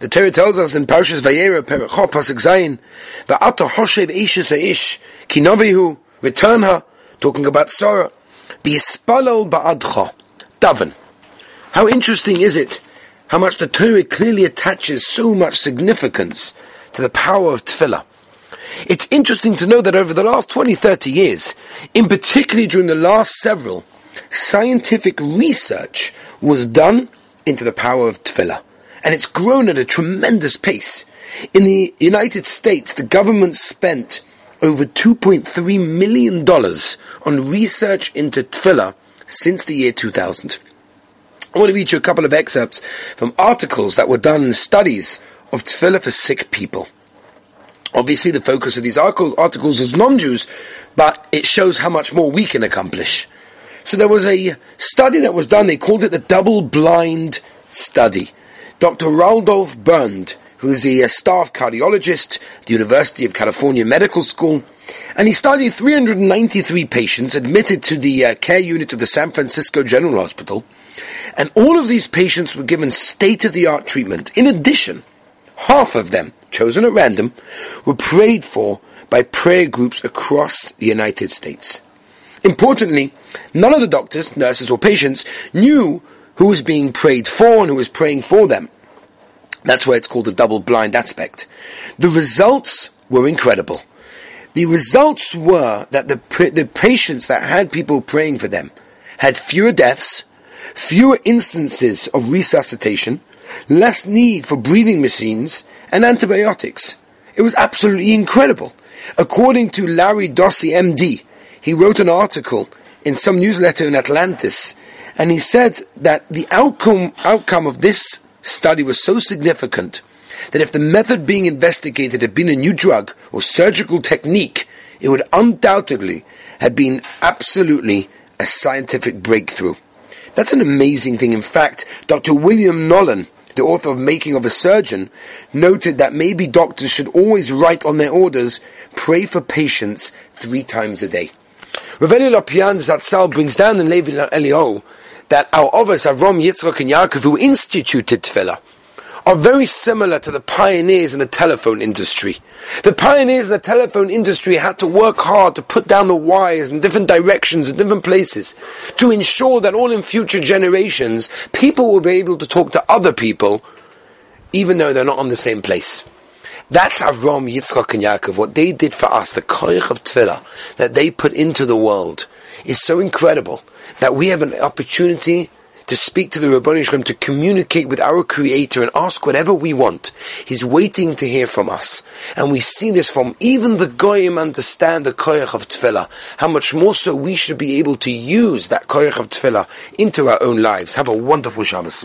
The Torah tells us in Parshas Vayera, Perachot, Pasuk Zayin, Va'ata hoshev eishes ha'ish, kinovihu, return her, talking about Sarah. Bispalal ba'adcha, daven. How interesting is it, how much the Torah clearly attaches so much significance to the power of tefillah. It's interesting to know that over the last 20, 30 years, in particularly during the last several, scientific research was done into the power of tefillah. And it's grown at a tremendous pace. In the United States, the government spent over $2.3 million on research into tefillah since the year 2000. I want to read you a couple of excerpts from articles that were done in studies of tefillah for sick people. Obviously, the focus of these articles is non-Jews, but it shows how much more we can accomplish. So there was a study that was done, they called it the double-blind study. Dr. Randolph Byrd, who is a staff cardiologist at the University of California Medical School, and he studied 393 patients admitted to the uh, care unit of the San Francisco General Hospital, and all of these patients were given state-of-the-art treatment. In addition, half of them, chosen at random, were prayed for by prayer groups across the United States. Importantly, none of the doctors, nurses, or patients knew who was being prayed for and who was praying for them. That's why it's called the double blind aspect. The results were incredible. The results were that the, the patients that had people praying for them had fewer deaths, fewer instances of resuscitation, less need for breathing machines, and antibiotics. It was absolutely incredible. According to Larry Dossey, MD, he wrote an article in some newsletter in Atlantis, and he said that the outcome, outcome of this study was so significant that if the method being investigated had been a new drug or surgical technique, it would undoubtedly have been absolutely a scientific breakthrough. That's an amazing thing. In fact, Dr. William Nolen, the author of Making of a Surgeon, noted that maybe doctors should always write on their orders, pray for patients three times a day. Rav Eli Lopian Zatzal brings down in Lev Eliyahu that our Avos Avram, Yitzchak, and Yaakov, who instituted Tefillah, are very similar to the pioneers in the telephone industry. The pioneers in the telephone industry had to work hard to put down the wires in different directions in different places to ensure that all in future generations, people will be able to talk to other people even though they're not on the same place. That's Avram, Yitzchak, and Yaakov. What they did for us, the koich of tefillah that they put into the world, is so incredible that we have an opportunity to speak to the Ribono Shel Olam, to communicate with our Creator and ask whatever we want. He's waiting to hear from us. And we see this from even the Goyim understand the koich of tefillah. How much more so we should be able to use that koich of tefillah into our own lives. Have a wonderful Shabbos.